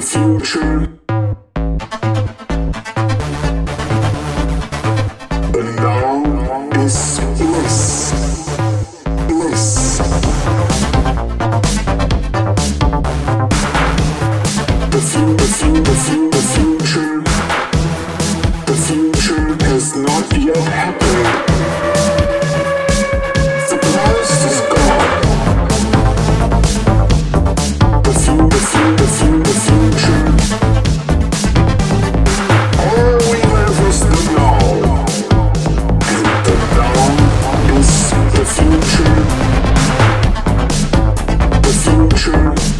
the future. Now is bliss. Bliss. The, the, the future. The future has not yet happened. Sure.